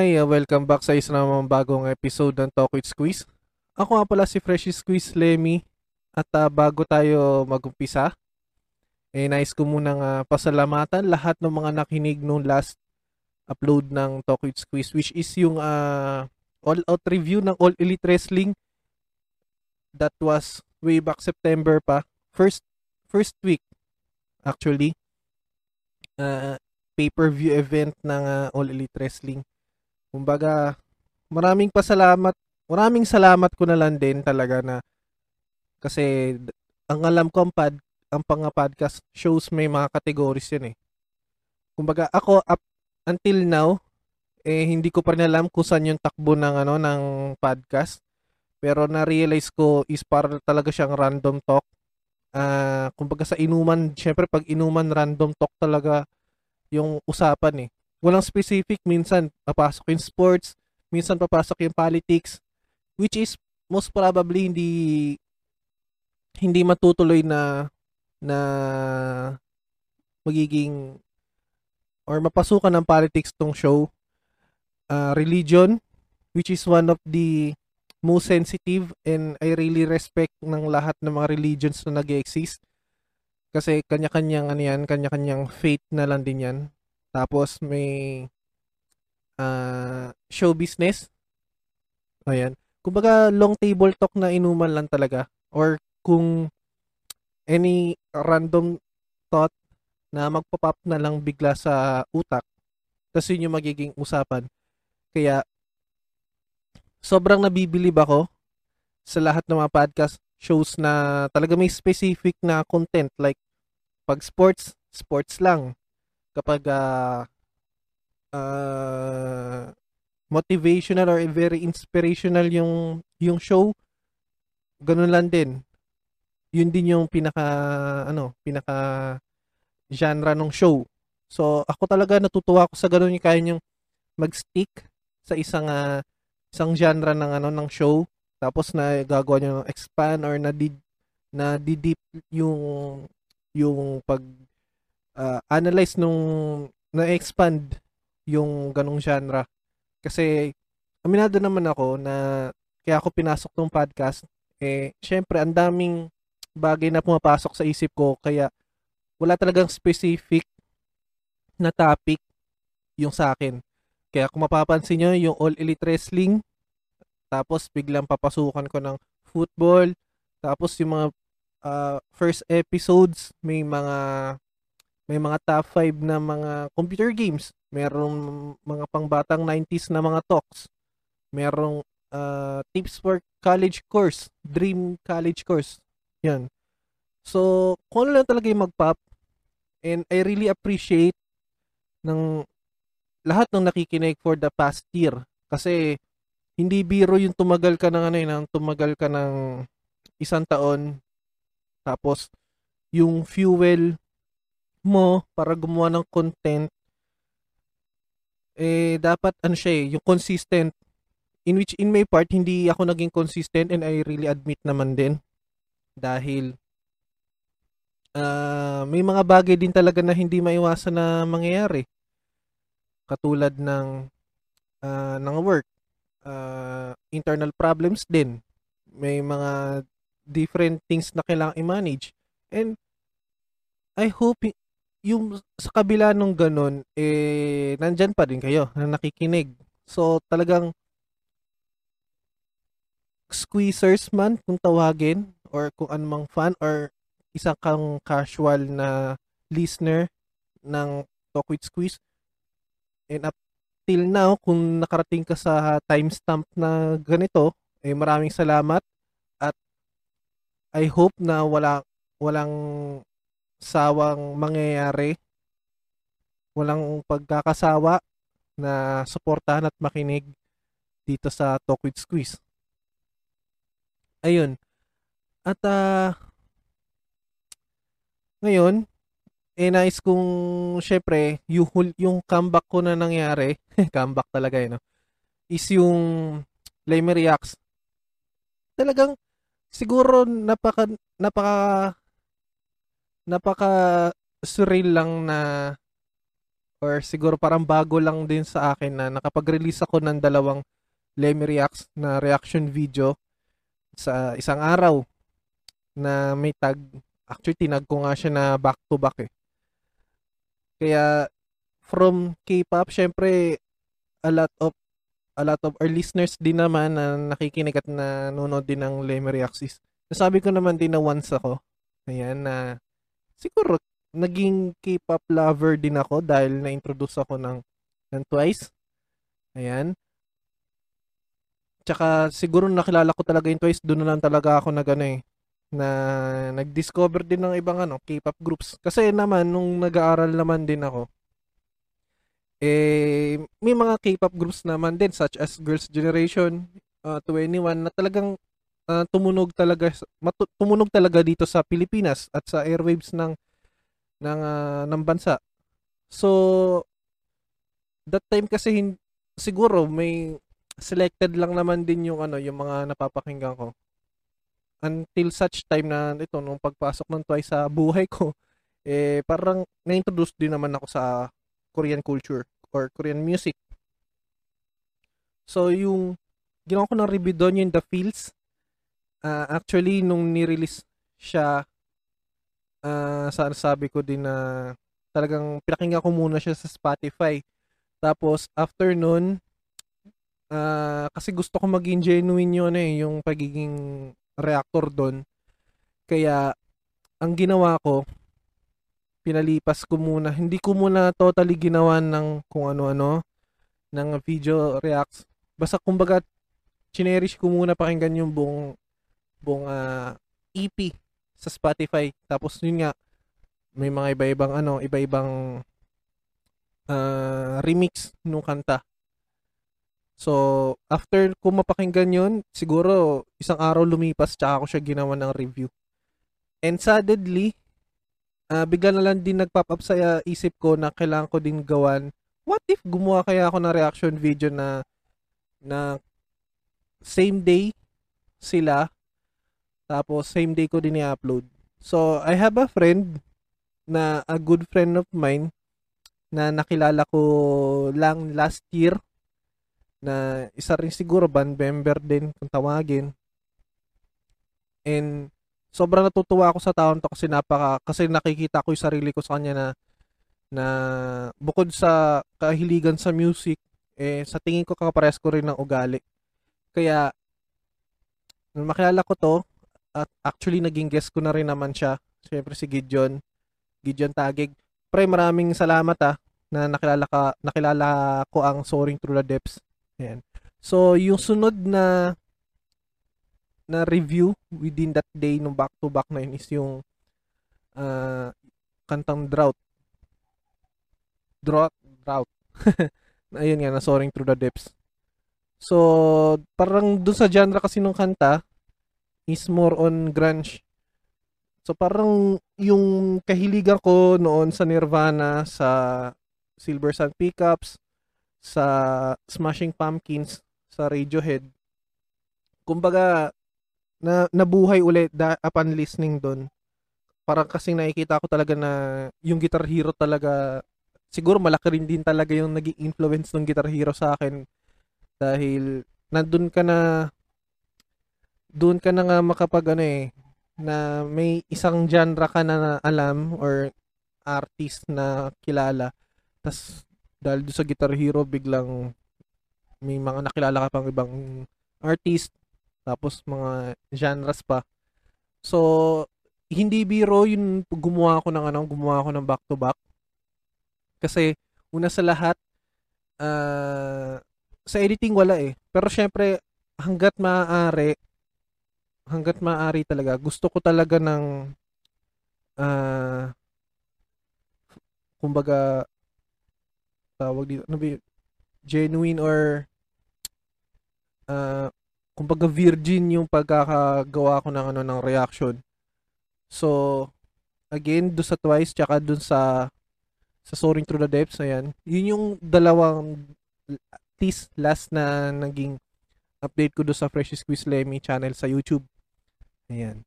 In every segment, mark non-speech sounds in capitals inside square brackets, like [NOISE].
Hi, uh, welcome back sa isa namang bagong episode ng Talk with Squeeze. Ako nga pala si Freshy Squeeze Lemmy at uh, bago tayo magumpisa, eh nice ko munang uh, pasalamatan lahat ng mga nakinig nung last upload ng Talk with Squeeze which is yung uh, all-out review ng All Elite Wrestling that was way back September pa. First first week actually. Uh, pay-per-view event ng uh, All Elite Wrestling. Kumbaga, maraming pasalamat, maraming salamat ko na lang din talaga na kasi ang alam ko ang, pad, ang pang podcast shows may mga categories yun eh. Kumbaga, ako up until now, eh hindi ko pa rin alam kung saan yung takbo ng ano ng podcast. Pero na-realize ko is para talaga siyang random talk. Ah, uh, kumbaga sa inuman, syempre pag inuman random talk talaga yung usapan eh walang specific, minsan papasok yung sports, minsan papasok yung politics, which is most probably hindi hindi matutuloy na na magiging or mapasukan ng politics tong show. Uh, religion, which is one of the most sensitive and I really respect ng lahat ng mga religions na nag-exist. Kasi kanya-kanyang ano yan, kanya-kanyang faith na lang din yan. Tapos may uh, show business. Ayan. Kumbaga long table talk na inuman lang talaga or kung any random thought na magpop-up na lang bigla sa utak tapos yun yung magiging usapan. Kaya sobrang nabibilib ako sa lahat ng mga podcast shows na talaga may specific na content like pag sports, sports lang kapag uh, uh, motivational or very inspirational yung yung show ganun lang din. Yun din yung pinaka ano pinaka genre ng show. So ako talaga natutuwa ako sa ganun yung kaya yung mag-stick sa isang uh, isang genre ng ano ng show tapos na gagawa niyo expand or na di, na di-deep yung yung pag uh, analyze nung na-expand yung ganong genre. Kasi aminado naman ako na kaya ako pinasok tong podcast, eh, syempre, ang daming bagay na pumapasok sa isip ko, kaya wala talagang specific na topic yung sa akin. Kaya kung mapapansin nyo, yung All Elite Wrestling, tapos biglang papasukan ko ng football, tapos yung mga uh, first episodes, may mga may mga top 5 na mga computer games. Merong mga pangbatang 90s na mga talks. Merong uh, tips for college course, dream college course. Yan. So, kung ano lang talaga yung mag-pop, and I really appreciate ng lahat ng nakikinig for the past year. Kasi, hindi biro yung tumagal ka ng ano yun, tumagal ka ng isang taon, tapos, yung fuel mo para gumawa ng content eh dapat ano siya eh, yung consistent in which in my part hindi ako naging consistent and I really admit naman din. Dahil uh, may mga bagay din talaga na hindi maiwasan na mangyayari. Katulad ng uh, ng work uh, internal problems din. May mga different things na kailangan i-manage. And I hope yung sa kabila nung ganun, eh, nandyan pa din kayo na nakikinig. So, talagang squeezers man kung tawagin or kung anumang fan or isang kang casual na listener ng Talk with Squeeze. And up till now, kung nakarating ka sa timestamp na ganito, eh maraming salamat at I hope na wala walang sawang mangyayari. Walang pagkakasawa na suportahan at makinig dito sa Talk with Squeeze. Ayun. At uh, ngayon, eh nais kong syempre yung, yung comeback ko na nangyari, [LAUGHS] comeback talaga eh, no? is yung Lemmy Reacts. Talagang siguro napaka napaka napaka surreal lang na or siguro parang bago lang din sa akin na nakapag-release ako ng dalawang Lemmy Reacts na reaction video sa isang araw na may tag. Actually, tinag ko nga siya na back to back eh. Kaya from K-pop, syempre a lot of a lot of our listeners din naman na nakikinig at nanonood din ng Lemmy Reacts. Nasabi ko naman din na once ako. Ayan na siguro naging K-pop lover din ako dahil na-introduce ako ng, ng Twice. Ayan. Tsaka siguro nakilala ko talaga yung Twice, doon na lang talaga ako na gano eh, na nag-discover din ng ibang ano, K-pop groups. Kasi naman, nung nag-aaral naman din ako, eh, may mga K-pop groups naman din such as Girls' Generation, uh, 21 na talagang uh, tumunog talaga matu- tumunog talaga dito sa Pilipinas at sa airwaves ng ng uh, ng bansa. So that time kasi hin- siguro may selected lang naman din yung ano yung mga napapakinggan ko until such time na ito nung pagpasok ng Twice sa buhay ko [LAUGHS] eh parang na-introduce din naman ako sa Korean culture or Korean music. So yung ginawa ko ng review doon yung The Feels. Uh, actually nung ni-release siya uh, sabi ko din na talagang pinakinggan ko muna siya sa Spotify. Tapos after nun, uh, kasi gusto ko maging genuine yun eh, yung pagiging reactor doon. Kaya ang ginawa ko, pinalipas ko muna. Hindi ko muna totally ginawa ng kung ano-ano ng video reacts. Basta kumbaga chinerish ko muna pakinggan yung buong buong uh, EP sa Spotify. Tapos yun nga, may mga iba-ibang ano, iba-ibang uh, remix nung kanta. So, after ko mapakinggan yun, siguro isang araw lumipas tsaka ako siya ginawa ng review. And suddenly, uh, bigla na lang din nagpop up sa uh, isip ko na kailangan ko din gawan. What if gumawa kaya ako ng reaction video na na same day sila tapos, same day ko din i-upload. So, I have a friend na a good friend of mine na nakilala ko lang last year na isa rin siguro band member din kung tawagin. And sobrang natutuwa ako sa taon to kasi napaka kasi nakikita ko yung sarili ko sa kanya na na bukod sa kahiligan sa music eh sa tingin ko kakapares ko rin ng ugali. Kaya nung makilala ko to, at actually naging guest ko na rin naman siya. Siyempre si Gideon, Gideon Tagig. Pre, maraming salamat ah na nakilala ka nakilala ko ang Soaring Through the Depths. Ayan. So, yung sunod na na review within that day nung back to back na yun is yung uh, kantang Drought. Drought, Drought. [LAUGHS] Ayun nga, na Soaring Through the Depths. So, parang dun sa genre kasi nung kanta, is more on grunge. So parang yung kahiligan ko noon sa Nirvana, sa Silver Sun Pickups, sa Smashing Pumpkins, sa Radiohead. Kumbaga na nabuhay ulit da, upon listening doon. Parang kasi nakikita ko talaga na yung Guitar Hero talaga siguro malaki rin din talaga yung naging influence ng Guitar Hero sa akin dahil nandun ka na doon ka na nga makapag ano eh, na may isang genre ka na alam or artist na kilala. tas dahil doon sa Guitar Hero, biglang may mga nakilala ka pang ibang artist, tapos mga genres pa. So, hindi biro yung gumawa ko ng ano, gumawa ko ng back to back. Kasi una sa lahat uh, sa editing wala eh. Pero syempre hangga't maaari hanggat maaari talaga, gusto ko talaga ng uh, kumbaga tawag dito, ano ba genuine or uh, kumbaga virgin yung pagkakagawa ko ng ano ng reaction. So again, do sa twice tsaka dun sa sa Soaring Through the Depths, ayan. Yun yung dalawang at least last na naging update ko do sa Fresh Squeeze Lemmy channel sa YouTube. Ayan.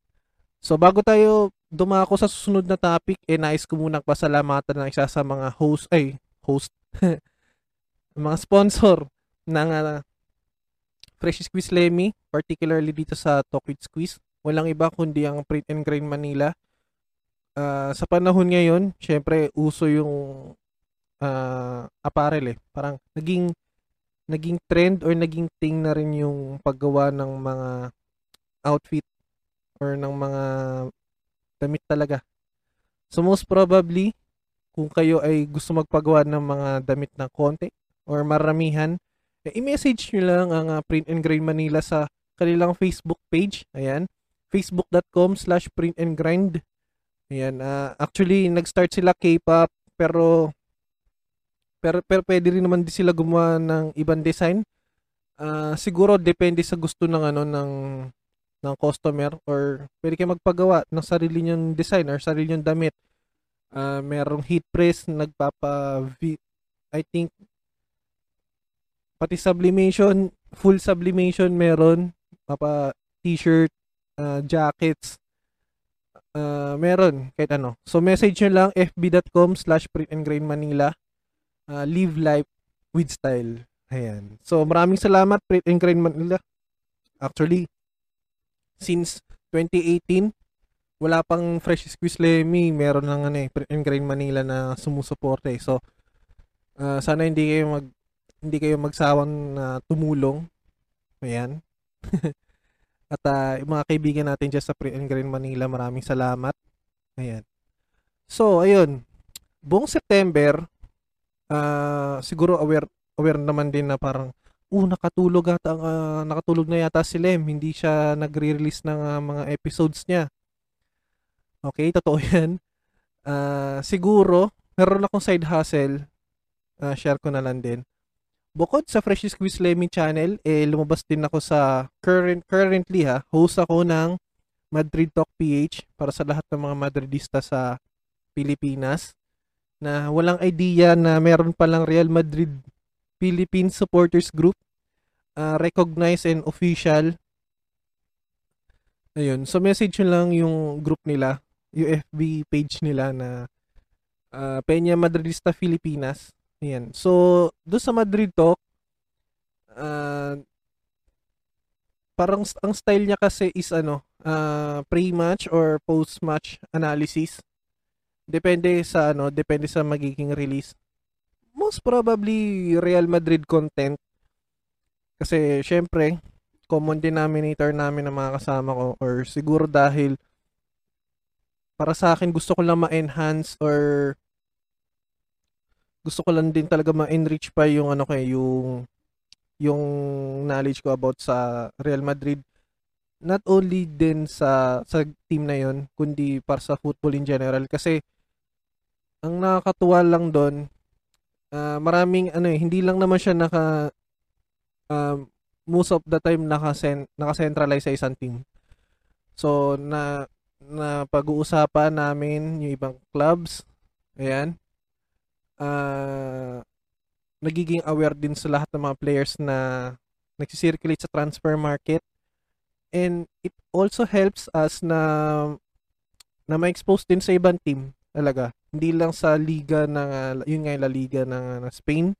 So bago tayo dumako sa susunod na topic, eh nais ko munang pasalamatan ng isa sa mga host, ay host. [LAUGHS] mga sponsor ng uh, Fresh Squeeze Lemmy, particularly dito sa Talk with Squeeze. Walang iba kundi ang Print and Grind Manila. Uh, sa panahon ngayon, syempre uso yung uh, apparel eh. Parang naging naging trend or naging thing na rin yung paggawa ng mga outfit or ng mga damit talaga. So most probably, kung kayo ay gusto magpagawa ng mga damit na konti or maramihan, eh, i-message nyo lang ang uh, Print and Grind Manila sa kanilang Facebook page. Ayan. facebook.com slash print and grind. Ayan. Uh, actually, nag-start sila K-pop pero pero, pero pwede rin naman din sila gumawa ng ibang design. Uh, siguro depende sa gusto ng ano ng ng customer or pwede kayo magpagawa ng sarili niyong design or sarili niyong damit. Uh, merong heat press nagpapa I think pati sublimation, full sublimation meron, papa t-shirt, uh, jackets, uh, meron, kahit ano. So, message nyo lang, fb.com slash print and grain Manila. Uh, live life with style. Ayan. So, maraming salamat, Print and Grain Manila. Actually, since 2018, wala pang Fresh Squeeze Lemmy, meron lang ano eh, Print and Grain Manila na sumusuporte. Eh. So, uh, sana hindi kayo mag hindi kayo magsawang uh, tumulong. Ayan. [LAUGHS] At uh, yung mga kaibigan natin dyan sa Pre and Green Manila, maraming salamat. Ayan. So, ayun. Buong September, uh, siguro aware aware naman din na parang uh, nakatulog ata uh, nakatulog na yata si Lem, hindi siya nagre-release ng uh, mga episodes niya. Okay, totoo [LAUGHS] 'yan. Uh, siguro meron akong side hustle. Uh, share ko na lang din bukod sa Fresh Squeeze Lemmy channel, eh, lumabas din ako sa current, currently ha, host ako ng Madrid Talk PH para sa lahat ng mga Madridista sa Pilipinas na walang idea na meron palang Real Madrid Philippine Supporters Group uh, recognized and official ayun so message nyo lang yung group nila yung FB page nila na uh, Peña Madridista Filipinas Ayan. So, do sa Madrid Talk, uh, parang ang style niya kasi is ano, uh, pre-match or post-match analysis. Depende sa ano, depende sa magiging release. Most probably Real Madrid content. Kasi syempre, common denominator namin ng mga kasama ko or siguro dahil para sa akin gusto ko lang ma-enhance or gusto ko lang din talaga ma-enrich pa yung ano kay yung yung knowledge ko about sa Real Madrid not only din sa sa team na yon kundi para sa football in general kasi ang nakakatuwa lang doon uh, maraming ano eh hindi lang naman siya naka uh, most of the time naka naka-centralize sa isang team so na na pag-uusapan namin yung ibang clubs ayan uh, nagiging aware din sa lahat ng mga players na nagsisirculate sa transfer market. And it also helps us na na ma-expose din sa ibang team talaga. Hindi lang sa liga ng yun nga La Liga ng, ng Spain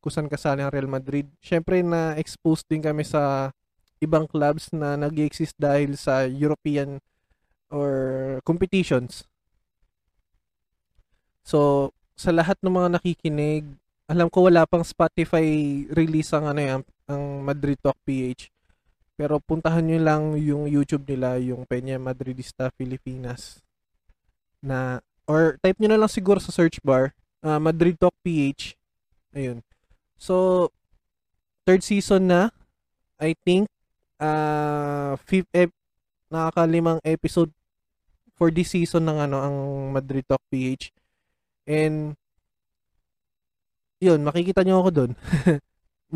kung saan kasali ang Real Madrid. Syempre na expose din kami sa ibang clubs na nag-exist dahil sa European or competitions. So, sa lahat ng mga nakikinig, alam ko wala pang Spotify release ang ano yan, ang Madrid Talk PH. Pero puntahan nyo lang yung YouTube nila, yung Peña Madridista Filipinas. Na, or type nyo na lang siguro sa search bar, uh, Madrid Talk PH. Ayun. So, third season na, I think, uh, fifth, ep- nakakalimang episode for this season ng ano, ang Madrid Talk PH. And, yun, makikita nyo ako doon. [LAUGHS]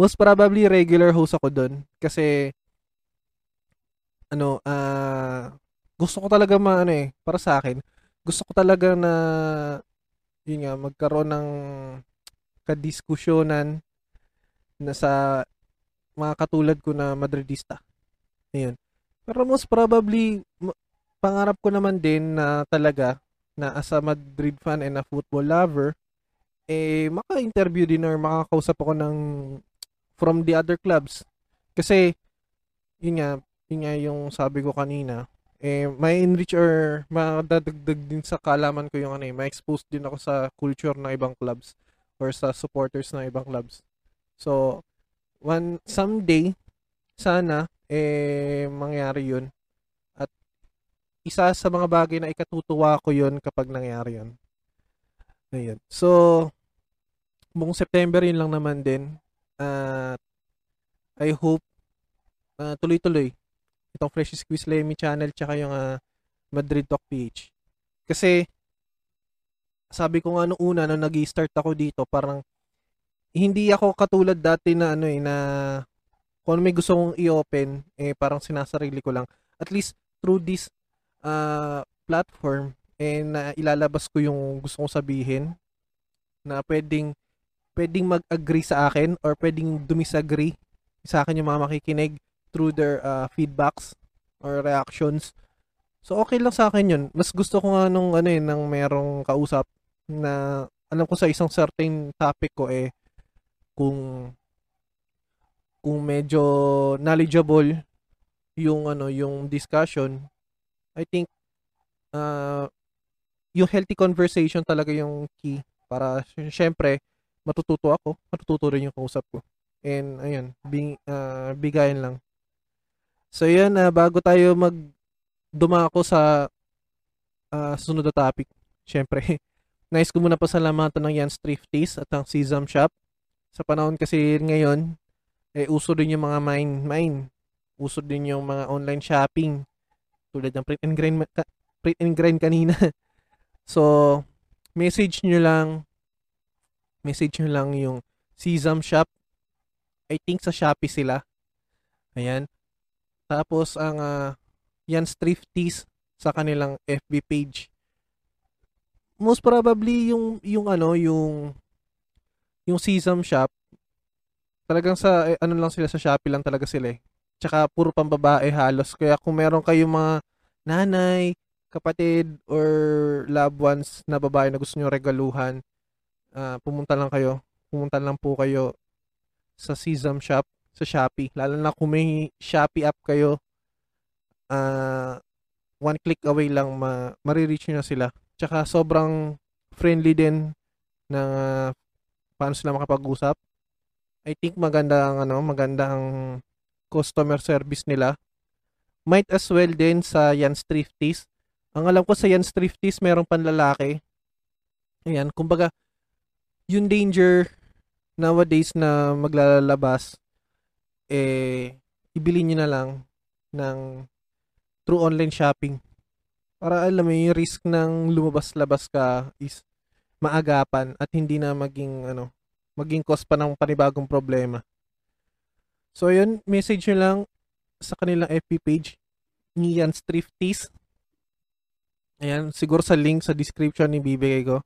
Most probably, regular host ako doon. Kasi, ano, uh, gusto ko talaga ma, ano eh, para sa akin, gusto ko talaga na, yun nga, magkaroon ng kadiskusyonan na sa mga katulad ko na Madridista. Ayun. Pero most probably, pangarap ko naman din na talaga na as a Madrid fan and a football lover, eh maka-interview din or makakausap ako ng from the other clubs. Kasi yun nga, yun nga yung sabi ko kanina, eh may enrich or madadagdag din sa kaalaman ko yung ano eh, ma-expose din ako sa culture ng ibang clubs or sa supporters ng ibang clubs. So, one someday sana eh mangyari yun at isa sa mga bagay na ikatutuwa ko yun kapag nangyari yun. Ayun. So, buong September yun lang naman din. At uh, I hope uh, tuloy-tuloy itong Fresh Squeeze Lemmy channel tsaka yung uh, Madrid Talk PH. Kasi sabi ko nga nung una nung nag-start ako dito, parang hindi ako katulad dati na ano eh na kung may gusto kong i-open eh parang sinasarili ko lang. At least through this uh, platform eh na ilalabas ko yung gusto kong sabihin na pwedeng pwedeng mag-agree sa akin or pwedeng dumisagree sa akin yung mga makikinig through their uh, feedbacks or reactions. So okay lang sa akin yun. Mas gusto ko nga nung ano eh, nang merong kausap na alam ko sa isang certain topic ko eh kung kung medyo knowledgeable yung ano yung discussion I think uh, yung healthy conversation talaga yung key para syempre matututo ako, matututo rin yung kausap ko. And ayun, bing, uh, bigayan lang. So yun, uh, bago tayo mag dumako sa uh, sunod na topic, syempre, [LAUGHS] nice ko muna pasalamatan ng Jan's Thrifties at ang Sesam Shop. Sa panahon kasi ngayon, eh, uso din yung mga mine, mine. Uso din yung mga online shopping. Tulad ng print and grind, print and grind kanina. [LAUGHS] so, message nyo lang message nyo lang yung Sesam Shop. I think sa Shopee sila. Ayan. Tapos ang uh, yan Thrifties sa kanilang FB page. Most probably yung yung ano yung yung Sesam Shop talagang sa eh, ano lang sila sa Shopee lang talaga sila eh. Tsaka puro pambabae halos. Kaya kung meron kayong mga nanay, kapatid or loved ones na babae na gusto nyo regaluhan, uh, pumunta lang kayo. Pumunta lang po kayo sa Sesam Shop sa Shopee. Lalo na kung may Shopee app kayo, uh, one click away lang ma marireach nyo na sila. Tsaka sobrang friendly din ng uh, paano sila makapag-usap. I think maganda ang ano, maganda ang customer service nila. Might as well din sa Yan Thrifties. Ang alam ko sa Yan Thrifties, merong panlalaki. Ayan, kumbaga, yung danger nowadays na maglalabas, eh, ibili nyo na lang ng through online shopping. Para alam mo, yung risk ng lumabas-labas ka is maagapan at hindi na maging, ano, maging cause pa ng panibagong problema. So, yun, message nyo lang sa kanilang FB page, Nian's Thrifties. Ayan, siguro sa link sa description ni bibigay ko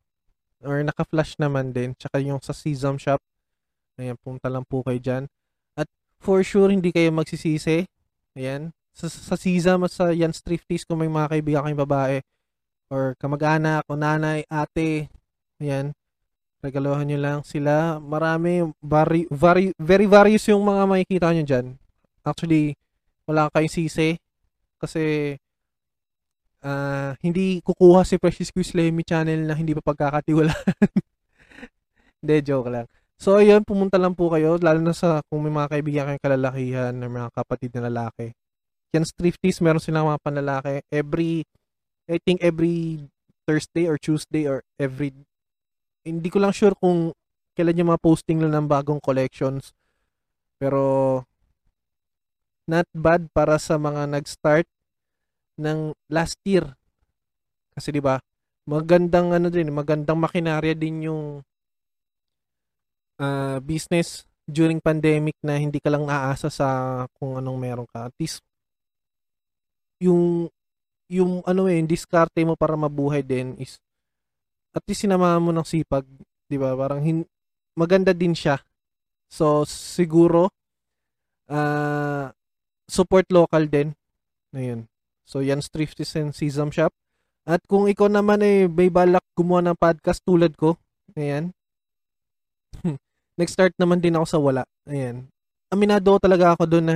or naka-flash naman din. Tsaka yung sa Sesam Shop. Ayan, punta lang po kayo dyan. For sure, hindi kayo magsisisi. Ayan. Sa, sa Sesam at sa Yan Thrifties, kung may mga kaibigan kayong babae, or kamag-anak, o nanay, ate, ayan, regaluhan nyo lang sila. Marami, vari, vari, very various yung mga makikita nyo dyan. Actually, wala kayong sisi. Kasi, uh, hindi kukuha si Precious Quiz Lemmy channel na hindi pa pagkakatiwalaan. [LAUGHS] Hindi, joke lang. So, ayun, pumunta lang po kayo, lalo na sa kung may mga kaibigan kayong kalalakihan or mga kapatid na lalaki. Yan, Thrifties, meron silang mga panlalaki. Every, I think every Thursday or Tuesday or every, hindi ko lang sure kung kailan yung mga posting lang ng bagong collections. Pero, not bad para sa mga nag-start ng last year. Kasi 'di ba? Magandang ano din, magandang makinarya din yung uh, business during pandemic na hindi ka lang naaasa sa kung anong meron ka. At least yung yung ano eh, yung diskarte mo para mabuhay din is at least sinamahan mo ng sipag, 'di ba? Parang hin, maganda din siya. So siguro uh, support local din. Ayun. So, yan Thrifties and Sesam Shop. At kung ikaw naman eh, may balak gumawa ng podcast tulad ko, ayan, nag-start naman din ako sa wala. Ayan. Aminado talaga ako doon na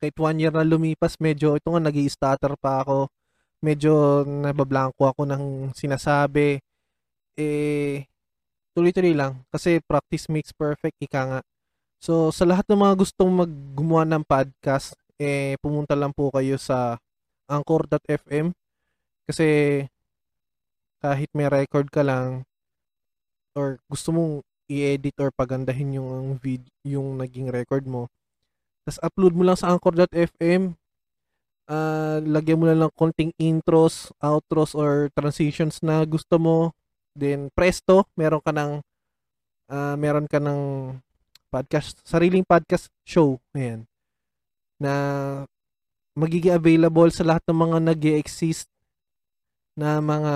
kahit one year na lumipas, medyo ito nga nag stutter pa ako. Medyo nabablanko ako ng sinasabi. Eh, tuloy-tuloy lang. Kasi practice makes perfect, ika nga. So, sa lahat ng mga gustong maggumawa ng podcast, eh, pumunta lang po kayo sa anchor.fm kasi kahit may record ka lang or gusto mong i-edit or pagandahin yung vid yung naging record mo. Tapos upload mo lang sa anchor.fm. Uh, ah, lagyan mo lang ng konting intros, outros or transitions na gusto mo. Then presto, meron ka ng uh, meron ka ng podcast, sariling podcast show. Ayan. Na magiging available sa lahat ng mga nag exist na mga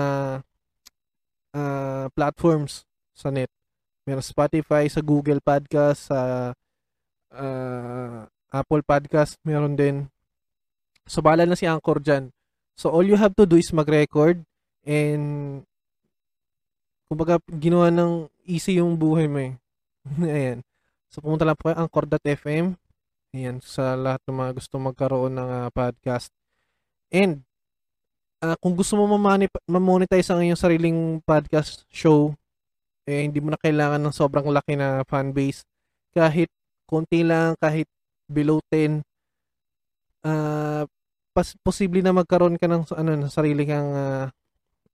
uh, platforms sa net. Meron Spotify, sa Google Podcast, sa uh, Apple Podcast, meron din. So, bahala na si Anchor dyan. So, all you have to do is mag-record and kumbaga, ginawa ng easy yung buhay mo eh. [LAUGHS] Ayan. So, pumunta lang po kayo anchor.fm. Ayan, sa lahat ng mga gusto magkaroon ng uh, podcast. And, uh, kung gusto mo ma-monetize ang iyong sariling podcast show, eh, hindi mo na kailangan ng sobrang laki na fan base. Kahit konti lang, kahit below 10, uh, ah, pas- posible na magkaroon ka ng ano, ng sarili kang uh,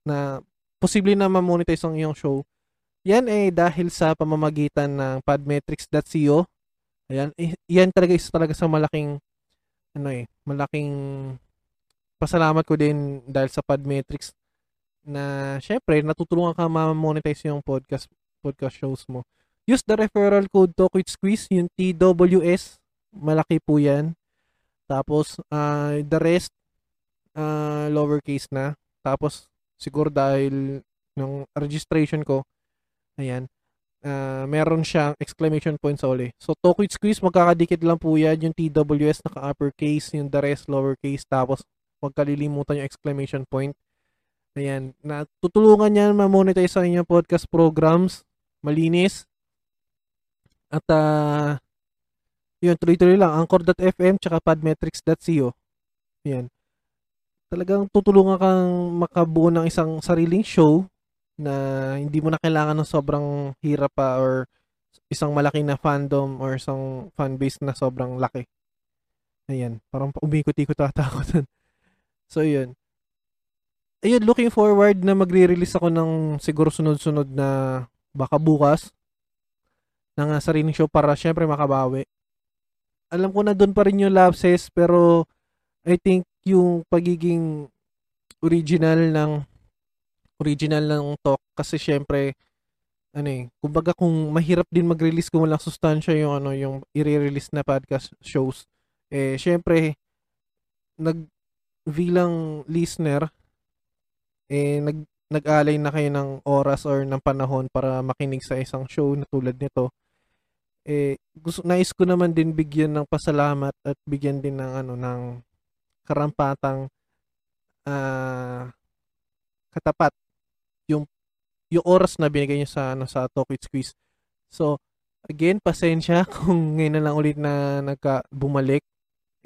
na posible na ma-monetize ang iyong show. Yan eh dahil sa pamamagitan ng podmetrics.co. Ayan, yan talaga isa talaga sa malaking ano eh, malaking pasalamat ko din dahil sa Podmetrics na syempre natutulungan ka ma-monetize yung podcast podcast shows mo. Use the referral code Talkwith Squeeze, yung TWS, malaki po yan. Tapos, uh, the rest, uh, lowercase na. Tapos, siguro dahil ng registration ko, ayan, uh, meron siyang exclamation point sa uli. So, Talkwith Squeeze, magkakadikit lang po yan. Yung TWS, naka-uppercase, yung the rest, lowercase. Tapos, magkalilimutan yung exclamation point. Ayan, na tutulungan niyan ma-monetize ang inyong podcast programs. Malinis. At uh, yun, tuloy-tuloy lang. Anchor.fm tsaka podmetrics.co. Yan. Talagang tutulungan kang makabuo ng isang sariling show na hindi mo na kailangan ng sobrang hirap pa or isang malaki na fandom or isang fan base na sobrang laki. Ayan, parang umikot-ikot ata ako dun. So, yun ayun, looking forward na magre-release ako ng siguro sunod-sunod na baka bukas ng sariling show para syempre makabawi. Alam ko na doon pa rin yung lapses pero I think yung pagiging original ng original ng talk kasi syempre ano eh, kumbaga kung mahirap din mag-release kung walang sustansya yung ano yung i-release na podcast shows eh syempre nag bilang listener eh nag nag-alay na kayo ng oras or ng panahon para makinig sa isang show na tulad nito, eh gusto nais ko naman din bigyan ng pasalamat at bigyan din ng ano ng karampatang uh, katapat yung yung oras na binigay niyo sa ano sa Talk with Squeeze. So, again, pasensya [LAUGHS] kung ngayon na lang ulit na nagka bumalik.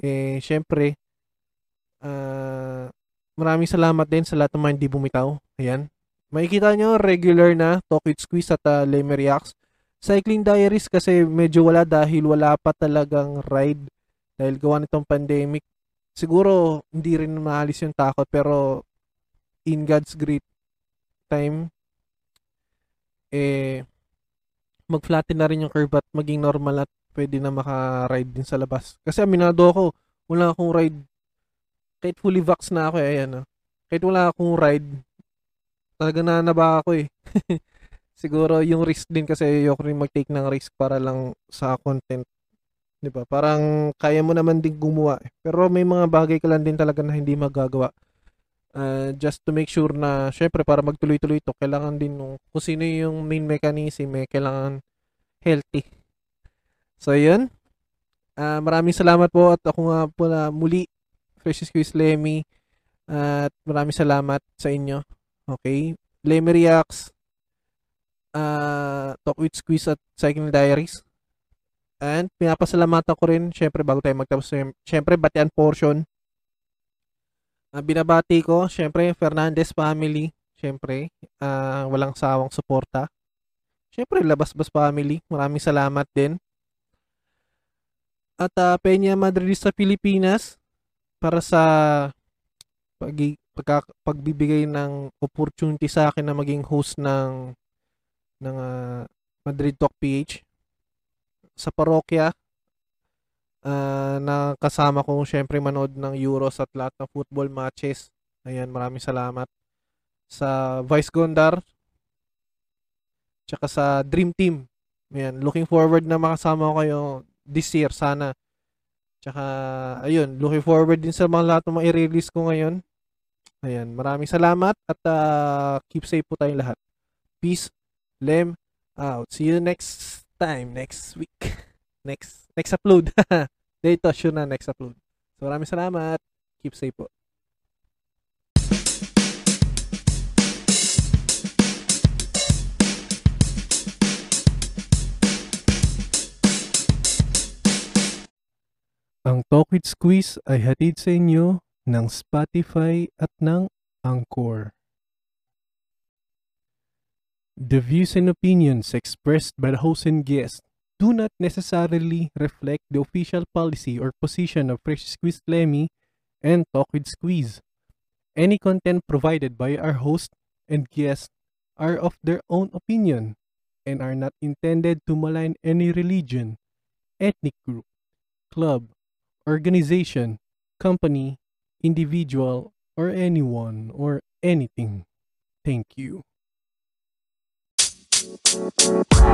Eh, syempre, uh, maraming salamat din sa lahat ng mga hindi bumitaw. Ayan. Makikita nyo, regular na Talk with Squeeze at uh, Leme Reacts. Cycling Diaries kasi medyo wala dahil wala pa talagang ride dahil gawa nitong pandemic. Siguro hindi rin maalis yung takot pero in God's great time eh mag-flatten na rin yung curve at maging normal at pwede na maka-ride din sa labas. Kasi aminado ako, wala akong ride kahit fully vax na ako, eh, ayan, oh. kahit wala akong ride, talaga na naba ako eh. [LAUGHS] Siguro yung risk din kasi ayoko rin mag-take ng risk para lang sa content. 'Di ba? Parang kaya mo naman din gumawa. Eh. Pero may mga bagay ka lang din talaga na hindi magagawa. Uh, just to make sure na syempre para magtuloy-tuloy ito, kailangan din nung kung sino yung main mechanism, eh, kailangan healthy. So, yun. Uh, maraming salamat po at ako nga po na muli Precious Quiz Lemmy. At maraming salamat sa inyo. Okay? Lemmy Reacts. uh, Talk with Squeeze at Cycling Diaries. And pinapasalamatan ko rin, syempre bago tayo magtapos, syempre batian portion. Uh, binabati ko, syempre Fernandez family, syempre uh, walang sawang suporta. Syempre Labas-Bas family, maraming salamat din. At uh, Peña Madrid sa Pilipinas para sa pag, pag pagbibigay ng opportunity sa akin na maging host ng ng uh, Madrid Talk PH sa parokya uh, na kasama ko syempre manood ng Euros at lahat ng football matches. Ayan, maraming salamat. Sa Vice Gondar, tsaka sa Dream Team. Ayan, looking forward na makasama ko kayo this year sana. Tsaka, ayun, looking forward din sa mga lahat ng mga i-release ko ngayon. Ayan, maraming salamat at uh, keep safe po tayong lahat. Peace, Lem, out. See you next time next week. [LAUGHS] Next next upload. [LAUGHS] Dito sure na next upload. So maraming salamat. Keep safe po. Ang Talk with Squeeze ay hatid sa inyo ng Spotify at ng Anchor. The views and opinions expressed by the host and guest do not necessarily reflect the official policy or position of Fresh Squeeze Lemmy and Talk with Squeeze. Any content provided by our host and guest are of their own opinion and are not intended to malign any religion, ethnic group, club, organization, company, individual, or anyone or anything. Thank you. You.